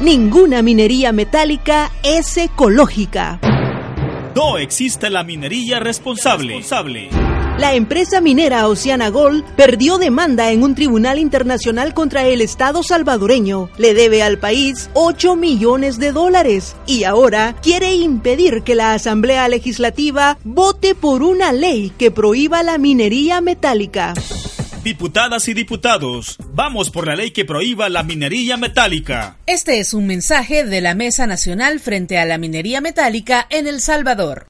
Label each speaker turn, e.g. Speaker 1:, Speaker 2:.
Speaker 1: Ninguna minería metálica es ecológica.
Speaker 2: No existe la minería responsable.
Speaker 1: La empresa minera Oceana Gold perdió demanda en un tribunal internacional contra el Estado salvadoreño. Le debe al país 8 millones de dólares y ahora quiere impedir que la Asamblea Legislativa vote por una ley que prohíba la minería metálica.
Speaker 2: Diputadas y diputados, vamos por la ley que prohíba la minería metálica.
Speaker 3: Este es un mensaje de la Mesa Nacional frente a la minería metálica en El Salvador.